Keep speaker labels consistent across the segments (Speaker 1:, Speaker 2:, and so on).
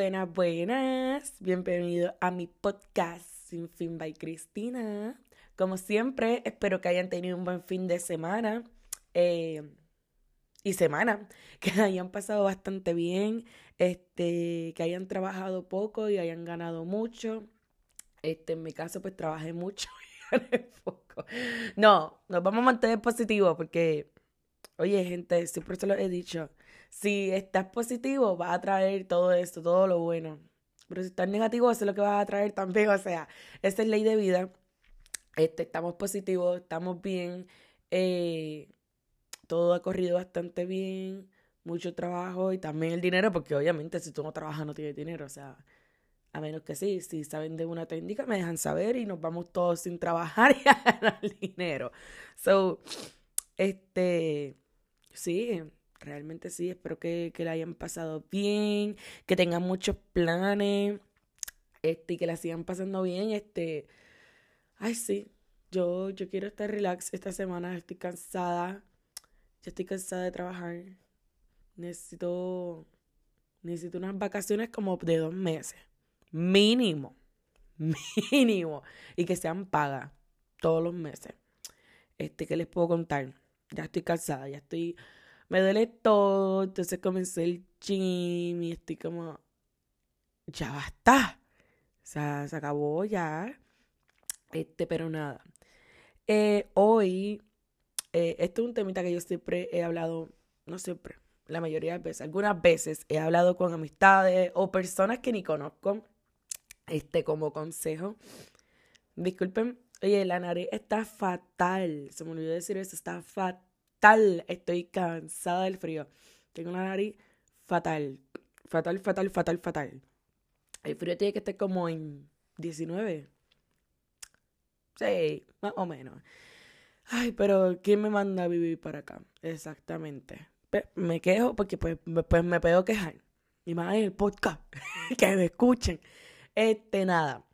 Speaker 1: Buenas, buenas. Bienvenido a mi podcast Sin Fin by Cristina. Como siempre, espero que hayan tenido un buen fin de semana eh, y semana, que hayan pasado bastante bien, este, que hayan trabajado poco y hayan ganado mucho. Este, en mi caso, pues trabajé mucho y gané poco. No, nos vamos a mantener positivos porque, oye, gente, siempre se lo he dicho si estás positivo, va a traer todo esto, todo lo bueno. Pero si estás negativo, eso es lo que va a traer también. O sea, esa es ley de vida. Este, estamos positivos, estamos bien. Eh, todo ha corrido bastante bien. Mucho trabajo y también el dinero, porque obviamente si tú no trabajas no tienes dinero. O sea, a menos que sí, si saben de una técnica, me dejan saber y nos vamos todos sin trabajar y a ganar dinero. So, este, sí, realmente sí, espero que, que la hayan pasado bien, que tengan muchos planes, este, y que la sigan pasando bien, este, ay sí, yo, yo quiero estar relax esta semana, estoy cansada, ya estoy cansada de trabajar, necesito, necesito unas vacaciones como de dos meses, mínimo, mínimo, y que sean pagas todos los meses. Este, ¿qué les puedo contar? Ya estoy cansada, ya estoy me duele todo, entonces comencé el gym y estoy como, ya basta, o sea, se acabó ya, este, pero nada. Eh, hoy, eh, esto es un temita que yo siempre he hablado, no siempre, la mayoría de veces, algunas veces he hablado con amistades o personas que ni conozco, este, como consejo. Disculpen, oye, la nariz está fatal, se me olvidó decir eso, está fatal fatal. Estoy cansada del frío. Tengo una nariz fatal. Fatal, fatal, fatal, fatal. El frío tiene que estar como en 19. Sí, más o menos. Ay, pero ¿quién me manda a vivir para acá? Exactamente. me quejo porque pues, pues me puedo quejar. Y más en el podcast. que me escuchen. Este, nada.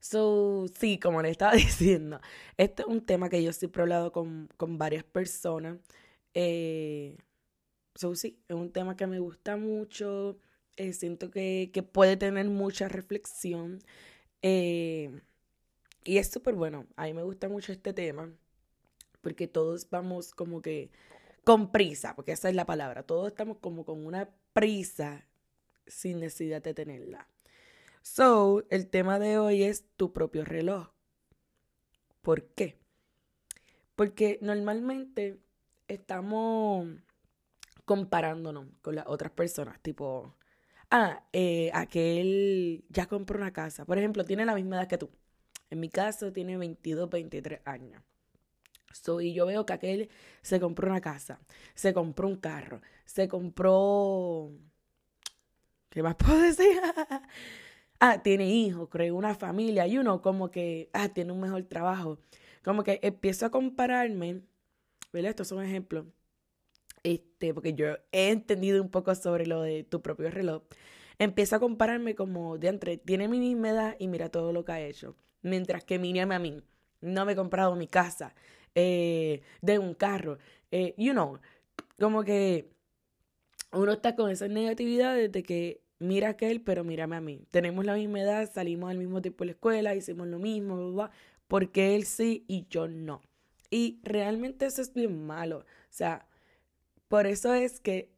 Speaker 1: So, sí, como le estaba diciendo, este es un tema que yo siempre he hablado con, con varias personas. Eh, so, sí, es un tema que me gusta mucho. Eh, siento que, que, puede tener mucha reflexión. Eh, y es súper bueno. A mí me gusta mucho este tema. Porque todos vamos como que con prisa, porque esa es la palabra. Todos estamos como con una prisa sin necesidad de tenerla. So, el tema de hoy es tu propio reloj. ¿Por qué? Porque normalmente estamos comparándonos con las otras personas, tipo, ah, eh, aquel ya compró una casa, por ejemplo, tiene la misma edad que tú. En mi caso tiene 22, 23 años. So, y yo veo que aquel se compró una casa, se compró un carro, se compró... ¿Qué más puedo decir? ah, tiene hijos, creó una familia y uno como que, ah, tiene un mejor trabajo. Como que empiezo a compararme, ¿verdad? Estos son ejemplos. Este, porque yo he entendido un poco sobre lo de tu propio reloj. Empiezo a compararme como de entre, tiene mi misma edad y mira todo lo que ha hecho. Mientras que Miriam a mí no me he comprado mi casa, eh, de un carro, eh, you know, como que uno está con esa negatividad de que mira aquel, pero mírame a mí. Tenemos la misma edad, salimos al mismo tiempo de la escuela, hicimos lo mismo, bla, porque él sí y yo no. Y realmente eso es bien malo. O sea, por eso es que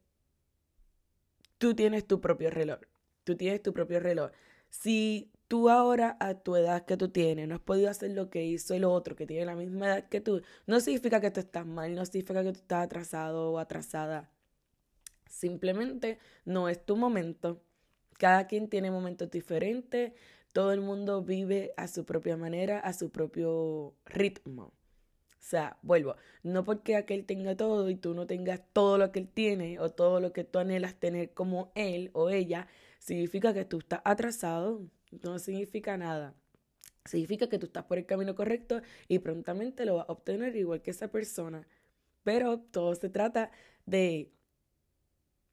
Speaker 1: tú tienes tu propio reloj. Tú tienes tu propio reloj. Si tú ahora a tu edad que tú tienes no has podido hacer lo que hizo el otro que tiene la misma edad que tú, no significa que tú estás mal, no significa que tú estás atrasado o atrasada. Simplemente no es tu momento cada quien tiene momentos diferentes, todo el mundo vive a su propia manera, a su propio ritmo. O sea, vuelvo, no porque aquel tenga todo y tú no tengas todo lo que él tiene o todo lo que tú anhelas tener como él o ella, significa que tú estás atrasado, no significa nada. Significa que tú estás por el camino correcto y prontamente lo vas a obtener igual que esa persona. Pero todo se trata de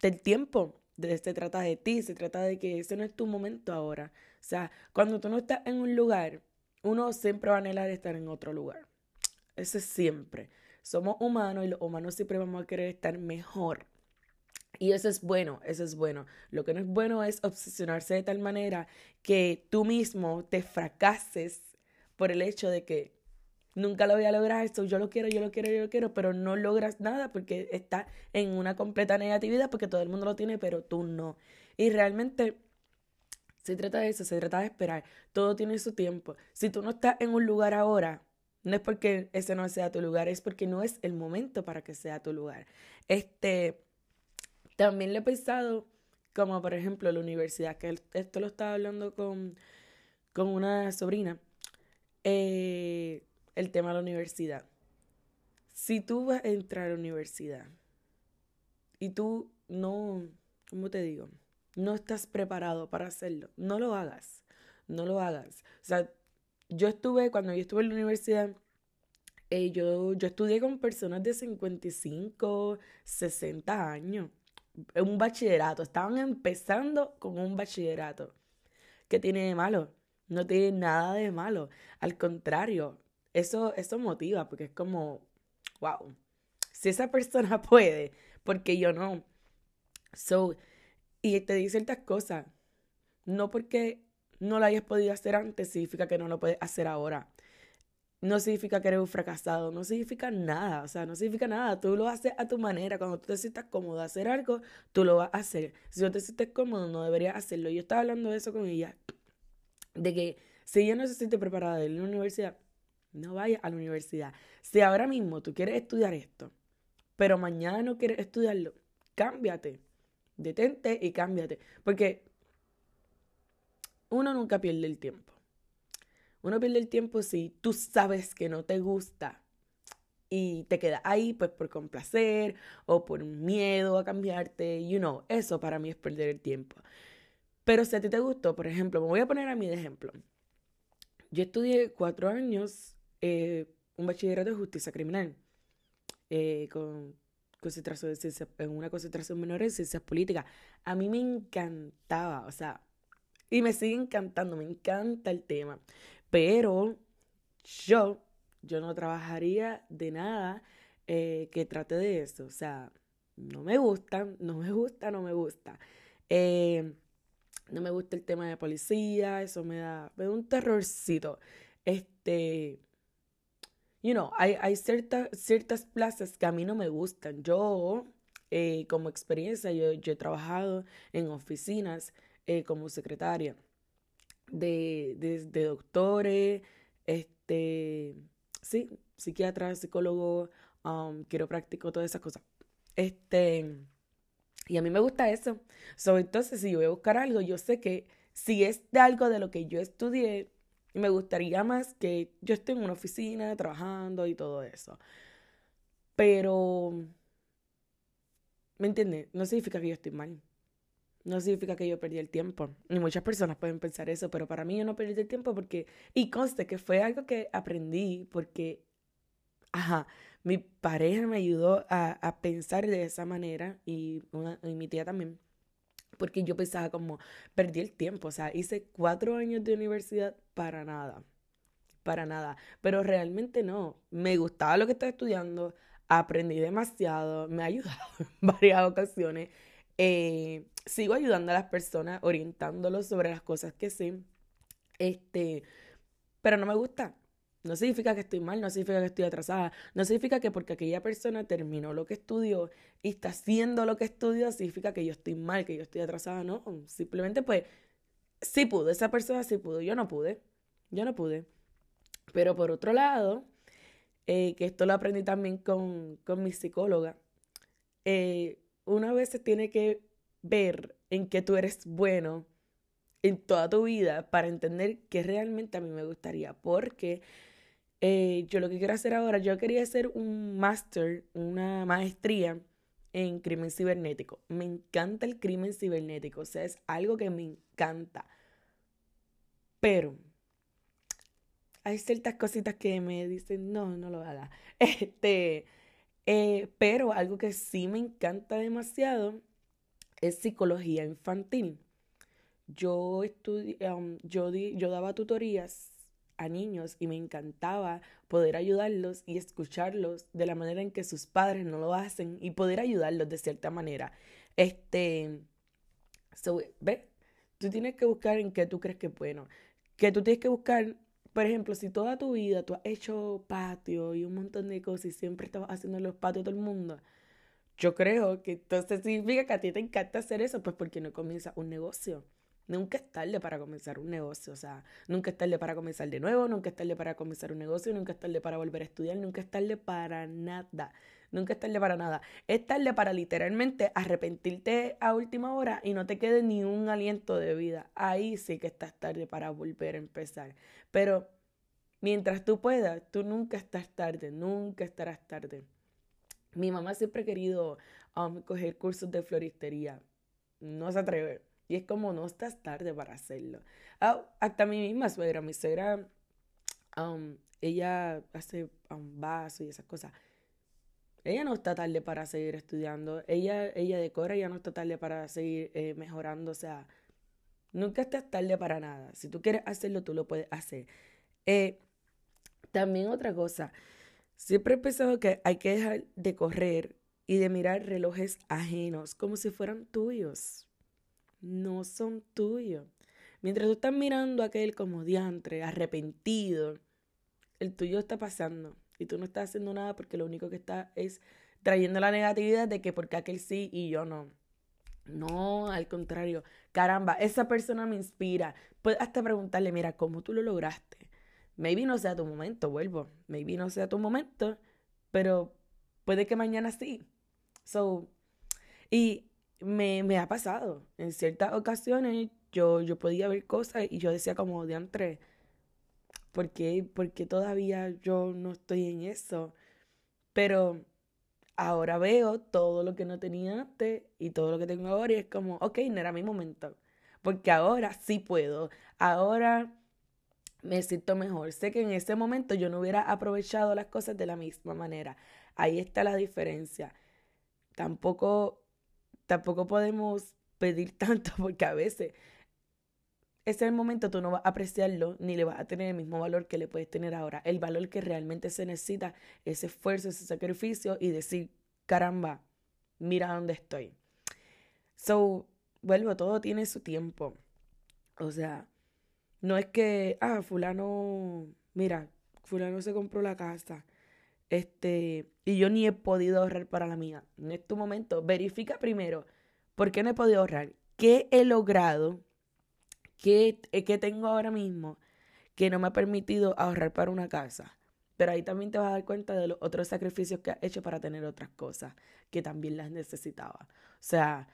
Speaker 1: del tiempo, se trata de ti, se trata de que ese no es tu momento ahora. O sea, cuando tú no estás en un lugar, uno siempre va a anhelar estar en otro lugar. Eso es siempre. Somos humanos y los humanos siempre vamos a querer estar mejor Y eso es bueno, eso es bueno. Lo que no es bueno es obsesionarse de tal manera que tú mismo te fracases por el hecho de que nunca lo voy a lograr, esto yo lo quiero, yo lo quiero, yo lo quiero, pero no logras nada porque estás en una completa negatividad porque todo el mundo lo tiene, pero tú no. Y realmente se trata de eso, se trata de esperar. Todo tiene su tiempo. Si tú no estás en un lugar ahora, no es porque ese no sea tu lugar, es porque no es el momento para que sea tu lugar. Este también le he pensado, como por ejemplo la universidad, que esto lo estaba hablando con, con una sobrina, eh, el tema de la universidad. Si tú vas a entrar a la universidad y tú no, ¿cómo te digo? No estás preparado para hacerlo, no lo hagas, no lo hagas. O sea, yo estuve, cuando yo estuve en la universidad, eh, yo, yo estudié con personas de 55, 60 años un bachillerato, estaban empezando con un bachillerato. ¿Qué tiene de malo? No tiene nada de malo. Al contrario, eso, eso motiva porque es como, wow, si esa persona puede, porque yo no. So, y te dice ciertas cosas. No porque no lo hayas podido hacer antes significa que no lo puedes hacer ahora no significa que eres un fracasado, no significa nada, o sea, no significa nada. Tú lo haces a tu manera. Cuando tú te sientas cómodo de hacer algo, tú lo vas a hacer. Si no te sientes cómodo, no deberías hacerlo. Yo estaba hablando de eso con ella, de que si ella no se siente preparada de ir a la universidad, no vaya a la universidad. Si ahora mismo tú quieres estudiar esto, pero mañana no quieres estudiarlo, cámbiate. Detente y cámbiate. Porque uno nunca pierde el tiempo. Uno pierde el tiempo si tú sabes que no te gusta y te queda ahí pues por complacer o por miedo a cambiarte, you know, eso para mí es perder el tiempo. Pero si a ti te gustó, por ejemplo, me voy a poner a mí de ejemplo. Yo estudié cuatro años eh, un bachillerato de justicia criminal eh, con concentración de en una concentración menor en ciencias políticas. A mí me encantaba, o sea, y me sigue encantando, me encanta el tema. Pero yo, yo no trabajaría de nada eh, que trate de eso. O sea, no me gusta, no me gusta, no me gusta. Eh, no me gusta el tema de policía, eso me da, me da un terrorcito. Este, you know, hay, hay ciertas, plazas que a mí no me gustan. Yo, eh, como experiencia, yo, he trabajado en oficinas como secretaria de, de, doctores, este, sí, psiquiatra, psicólogo, um, quiropráctico, todas esas cosas. Este, y a mí me gusta eso. sobre entonces, si yo voy a buscar algo, yo sé que si es de algo de lo que yo estudié, me gustaría más que yo esté en una oficina trabajando y todo eso. Pero, ¿me entiendes? No significa que yo estoy mal. No significa que yo perdí el tiempo. Y muchas personas pueden pensar eso, pero para mí yo no perdí el tiempo porque, y conste que fue algo que aprendí porque, ajá, mi pareja me ayudó a, a pensar de esa manera y, una, y mi tía también. Porque yo pensaba como, perdí el tiempo, o sea, hice cuatro años de universidad para nada, para nada. Pero realmente no, me gustaba lo que estaba estudiando, aprendí demasiado, me ha ayudado en varias ocasiones eh, sigo ayudando a las personas, orientándolos sobre las cosas que sé. Este, pero no me gusta. No significa que estoy mal, no significa que estoy atrasada, no significa que porque aquella persona terminó lo que estudió y está haciendo lo que estudió, significa que yo estoy mal, que yo estoy atrasada, no. Simplemente pues sí pudo, esa persona sí pudo, yo no pude, yo no pude. Pero por otro lado, eh, que esto lo aprendí también con, con mi psicóloga, eh, una vez se tiene que ver en qué tú eres bueno en toda tu vida para entender qué realmente a mí me gustaría. Porque eh, yo lo que quiero hacer ahora, yo quería hacer un máster, una maestría en crimen cibernético. Me encanta el crimen cibernético, o sea, es algo que me encanta. Pero hay ciertas cositas que me dicen, no, no lo haga. Este, eh, pero algo que sí me encanta demasiado es psicología infantil. Yo, um, yo, yo daba tutorías a niños y me encantaba poder ayudarlos y escucharlos de la manera en que sus padres no lo hacen y poder ayudarlos de cierta manera. Este, so, ¿ves? Tú tienes que buscar en qué tú crees que es bueno. Que tú tienes que buscar, por ejemplo, si toda tu vida tú has hecho patio y un montón de cosas y siempre estabas haciendo los patios todo el mundo, yo creo que entonces significa que a ti te encanta hacer eso, pues porque no comienza un negocio. Nunca es tarde para comenzar un negocio, o sea, nunca es tarde para comenzar de nuevo, nunca es tarde para comenzar un negocio, nunca es tarde para volver a estudiar, nunca es tarde para nada, nunca es tarde para nada. Es tarde para literalmente arrepentirte a última hora y no te quede ni un aliento de vida. Ahí sí que estás tarde para volver a empezar. Pero mientras tú puedas, tú nunca estás tarde, nunca estarás tarde. Mi mamá siempre ha querido um, coger cursos de floristería. No se atreve y es como, no estás tarde para hacerlo. Ah, hasta mi misma suegra, mi suegra, um, ella hace un vaso y esas cosas. Ella no está tarde para seguir estudiando. Ella, ella decora, ella no está tarde para seguir eh, mejorando. O sea, nunca estás tarde para nada. Si tú quieres hacerlo, tú lo puedes hacer. Eh, también otra cosa. Siempre he pensado que hay que dejar de correr y de mirar relojes ajenos como si fueran tuyos no son tuyos. Mientras tú estás mirando a aquel como diantre, arrepentido, el tuyo está pasando y tú no estás haciendo nada porque lo único que está es trayendo la negatividad de que porque aquel sí y yo no. No, al contrario. Caramba, esa persona me inspira. Puedes hasta preguntarle, mira, ¿cómo tú lo lograste? Maybe no sea tu momento, vuelvo. Maybe no sea tu momento, pero puede que mañana sí. So, y me, me ha pasado. En ciertas ocasiones yo, yo podía ver cosas y yo decía como, de ¿por qué, ¿por qué todavía yo no estoy en eso? Pero ahora veo todo lo que no tenía antes y todo lo que tengo ahora y es como, ok, no era mi momento. Porque ahora sí puedo. Ahora me siento mejor. Sé que en ese momento yo no hubiera aprovechado las cosas de la misma manera. Ahí está la diferencia. Tampoco tampoco podemos pedir tanto porque a veces ese es el momento tú no vas a apreciarlo ni le vas a tener el mismo valor que le puedes tener ahora. El valor que realmente se necesita, ese esfuerzo, ese sacrificio y decir, caramba, mira dónde estoy. So, vuelvo, todo tiene su tiempo. O sea, no es que, ah, fulano, mira, fulano se compró la casa este, y yo ni he podido ahorrar para la mía. En este momento, verifica primero por qué no he podido ahorrar, qué he logrado, qué, eh, qué tengo ahora mismo que no me ha permitido ahorrar para una casa. Pero ahí también te vas a dar cuenta de los otros sacrificios que has hecho para tener otras cosas que también las necesitaba. O sea,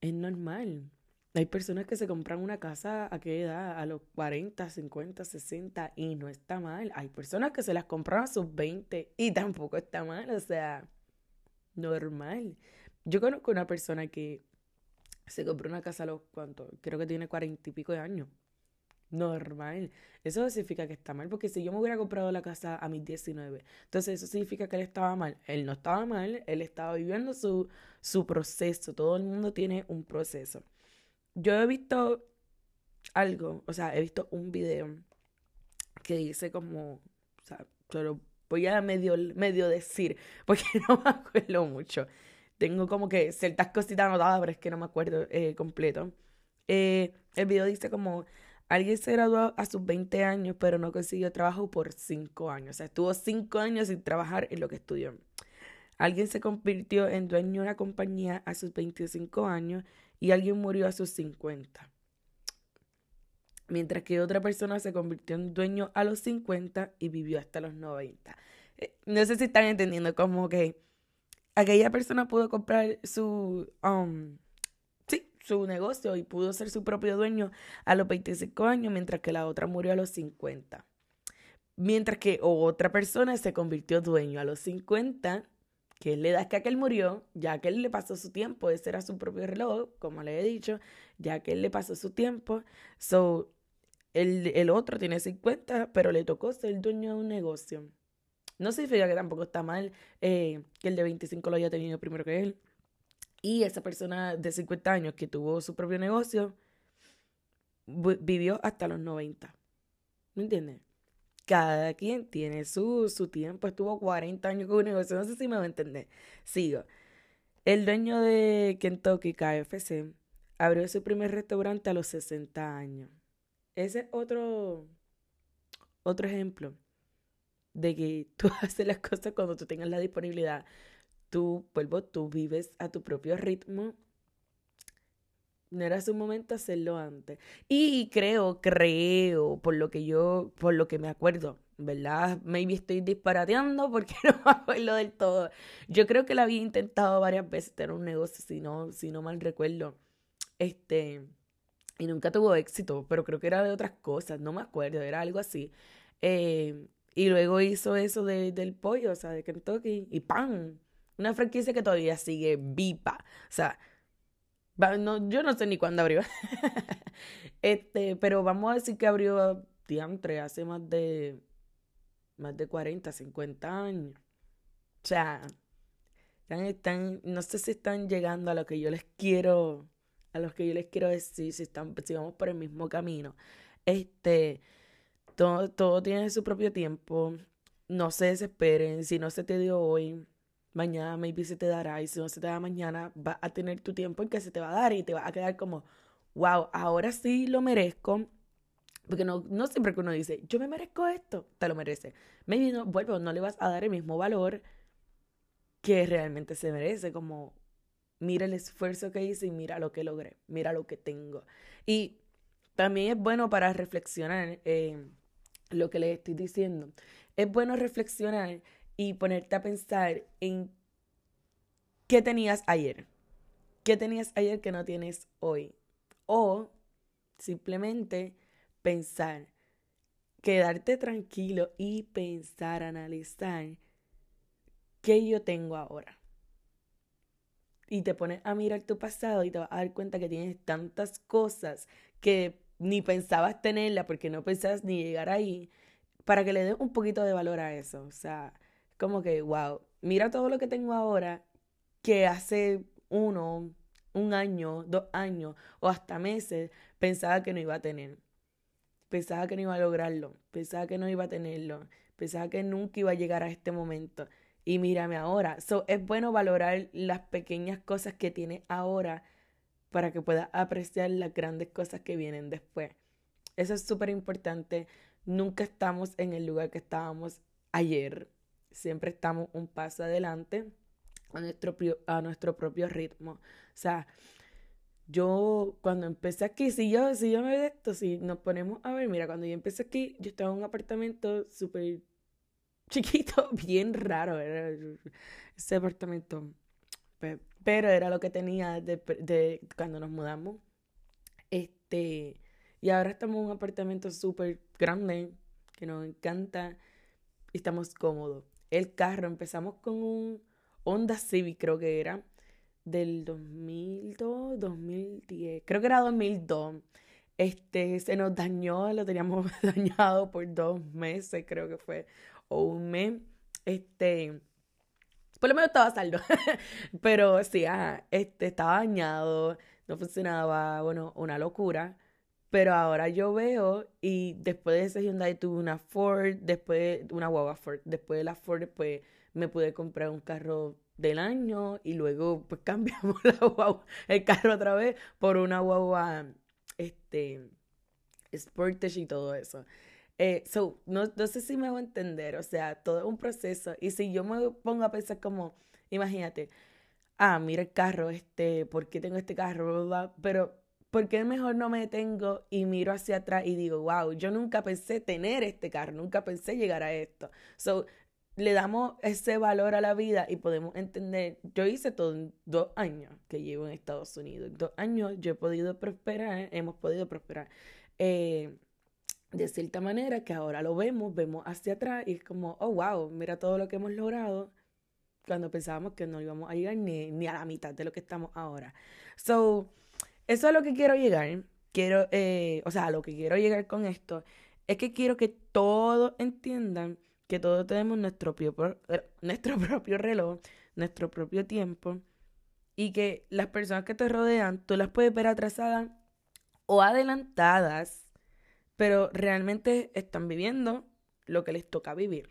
Speaker 1: es normal. Hay personas que se compran una casa a qué edad, a los 40, 50, 60 y no está mal. Hay personas que se las compran a sus 20 y tampoco está mal, o sea, normal. Yo conozco una persona que se compró una casa a los cuantos, creo que tiene 40 y pico de años. Normal. Eso significa que está mal, porque si yo me hubiera comprado la casa a mis 19, entonces eso significa que él estaba mal. Él no estaba mal, él estaba viviendo su, su proceso. Todo el mundo tiene un proceso yo he visto algo, o sea, he visto un video que dice como, o sea, solo voy a medio, medio decir, porque no me acuerdo mucho. Tengo como que ciertas cositas anotadas, pero es que no me acuerdo eh, completo. Eh, el video dice como, alguien se graduó a sus 20 años, pero no consiguió trabajo por 5 años. O sea, estuvo 5 años sin trabajar en lo que estudió. Alguien se convirtió en dueño de una compañía a sus 25 años y alguien murió a sus 50. Mientras que otra persona se convirtió en dueño a los 50 y vivió hasta los 90. Eh, no sé si están entendiendo como que aquella persona pudo comprar su, um, sí, su negocio y pudo ser su propio dueño a los 25 años, mientras que la otra murió a los 50. Mientras que otra persona se convirtió dueño a los 50 que le da que aquel murió, ya que él le pasó su tiempo, ese era su propio reloj, como le he dicho, ya que él le pasó su tiempo, so, el, el otro tiene 50, pero le tocó ser dueño de un negocio. No significa que tampoco está mal eh, que el de 25 lo haya tenido primero que él. Y esa persona de 50 años que tuvo su propio negocio, vivió hasta los 90. ¿Me entiendes? Cada quien tiene su, su tiempo. Estuvo 40 años con un negocio. No sé si me va a entender. Sigo. El dueño de Kentucky KFC abrió su primer restaurante a los 60 años. Ese es otro, otro ejemplo de que tú haces las cosas cuando tú tengas la disponibilidad. Tú, vuelvo, tú vives a tu propio ritmo. No era su momento hacerlo antes. Y creo, creo, por lo que yo, por lo que me acuerdo, ¿verdad? Maybe estoy disparateando porque no me acuerdo del todo. Yo creo que la había intentado varias veces tener un negocio, si no, si no mal recuerdo. Este, y nunca tuvo éxito, pero creo que era de otras cosas, no me acuerdo, era algo así. Eh, y luego hizo eso de, del pollo, o sea, de Kentucky, y ¡pam! Una franquicia que todavía sigue viva. O sea, no, yo no sé ni cuándo abrió. este, pero vamos a decir que abrió diantre hace más de más de 40, 50 años. O sea, están, están, no sé si están llegando a lo que yo les quiero a los que yo les quiero decir, si, están, si vamos por el mismo camino, este, todo, todo tiene su propio tiempo, no se desesperen, si no se te dio hoy, mañana maybe se te dará, y si no se te da mañana, va a tener tu tiempo en que se te va a dar y te va a quedar como, wow, ahora sí lo merezco, porque no, no siempre que uno dice, yo me merezco esto, te lo merece. Maybe no, vuelvo, no le vas a dar el mismo valor que realmente se merece, como mira el esfuerzo que hice y mira lo que logré, mira lo que tengo. Y también es bueno para reflexionar eh, lo que les estoy diciendo. Es bueno reflexionar y ponerte a pensar en qué tenías ayer, qué tenías ayer que no tienes hoy. O simplemente pensar, quedarte tranquilo y pensar, analizar qué yo tengo ahora y te pones a mirar tu pasado y te vas a dar cuenta que tienes tantas cosas que ni pensabas tenerla porque no pensabas ni llegar ahí, para que le des un poquito de valor a eso. O sea, como que, wow, mira todo lo que tengo ahora que hace uno, un año, dos años o hasta meses pensaba que no iba a tener. Pensaba que no iba a lograrlo, pensaba que no iba a tenerlo, pensaba que nunca iba a llegar a este momento y mírame ahora. So, es bueno valorar las pequeñas cosas que tienes ahora para que puedas apreciar las grandes cosas que vienen después. Eso es súper importante. Nunca estamos en el lugar que estábamos ayer. Siempre estamos un paso adelante a nuestro, a nuestro propio ritmo. O sea, yo cuando empecé aquí, si yo, si yo me esto, si nos ponemos a ver, mira, cuando yo empecé aquí, yo estaba en un apartamento súper chiquito, bien raro era ese apartamento. Pero era lo que tenía de, cuando nos mudamos. Este, y ahora estamos en un apartamento súper grande que nos encanta y estamos cómodos. El carro, empezamos con un Honda Civic, creo que era, del 2002, 2010, creo que era 2002. Este, se nos dañó, lo teníamos dañado por dos meses, creo que fue, o un mes, este, por lo menos estaba saldo, pero sí, este, estaba dañado, no funcionaba, bueno, una locura, pero ahora yo veo y después de ese Hyundai tuve una Ford, después una guagua Ford, después de la Ford, después me pude comprar un carro del año y luego pues cambiamos el carro otra vez por una guagua, este, Sportage y todo eso. Eh, so, no, no sé si me hago entender, o sea, todo es un proceso. Y si yo me pongo a pensar como, imagínate, ah, mira el carro, este, ¿por qué tengo este carro? Pero, ¿por qué mejor no me detengo y miro hacia atrás y digo, wow, yo nunca pensé tener este carro, nunca pensé llegar a esto? So, le damos ese valor a la vida y podemos entender, yo hice todo en dos años que llevo en Estados Unidos, dos años yo he podido prosperar, hemos podido prosperar. Eh, de cierta manera que ahora lo vemos, vemos hacia atrás y es como, oh, wow, mira todo lo que hemos logrado cuando pensábamos que no íbamos a llegar ni, ni a la mitad de lo que estamos ahora. So, eso es lo que quiero llegar. Quiero, eh, o sea, lo que quiero llegar con esto es que quiero que todos entiendan que todos tenemos nuestro propio, eh, nuestro propio reloj, nuestro propio tiempo y que las personas que te rodean tú las puedes ver atrasadas o adelantadas pero realmente están viviendo lo que les toca vivir.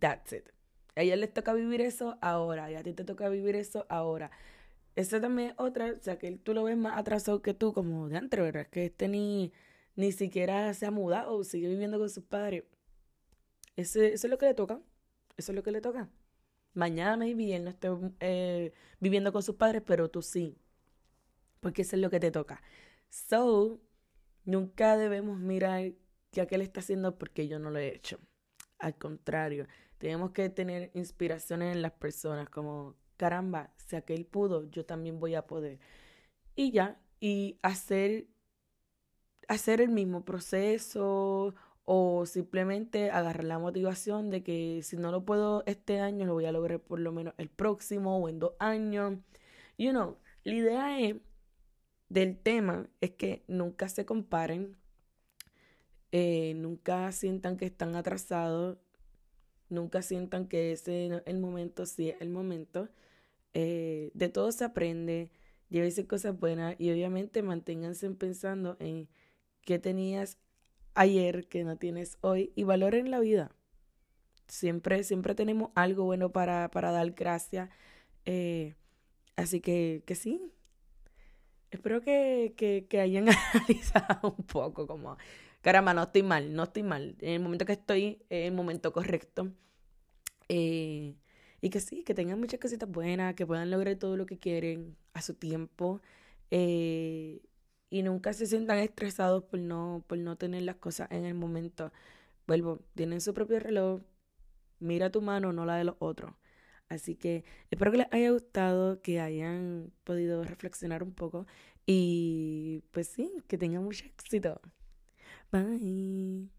Speaker 1: That's it. A ella les toca vivir eso ahora y a ti te toca vivir eso ahora. Esa también es otra, o sea, que tú lo ves más atrasado que tú, como de antes, ¿verdad? Que este ni, ni siquiera se ha mudado, sigue viviendo con sus padres. Ese, eso es lo que le toca. Eso es lo que le toca. Mañana, maybe, él no esté eh, viviendo con sus padres, pero tú sí. Porque eso es lo que te toca. So, nunca debemos mirar que aquel está haciendo porque yo no lo he hecho. Al contrario, tenemos que tener inspiraciones en las personas, como, caramba, si aquel pudo, yo también voy a poder. Y ya, y hacer, hacer el mismo proceso o simplemente agarrar la motivación de que si no lo puedo este año, lo voy a lograr por lo menos el próximo o en dos años. You know, la idea es, del tema es que nunca se comparen, eh, nunca sientan que están atrasados, nunca sientan que ese es el momento, sí es el momento. Eh, de todo se aprende, llévese cosas buenas y obviamente manténganse pensando en qué tenías ayer que no tienes hoy y valoren la vida. Siempre, siempre tenemos algo bueno para, para dar gracias. Eh, así que, que sí. Espero que, que, que hayan analizado un poco como, caramba, no estoy mal, no estoy mal. En el momento que estoy, en el momento correcto. Eh, y que sí, que tengan muchas cositas buenas, que puedan lograr todo lo que quieren a su tiempo. Eh, y nunca se sientan estresados por no, por no tener las cosas en el momento. Vuelvo, tienen su propio reloj, mira tu mano, no la de los otros. Así que espero que les haya gustado, que hayan podido reflexionar un poco y pues sí, que tengan mucho éxito. Bye.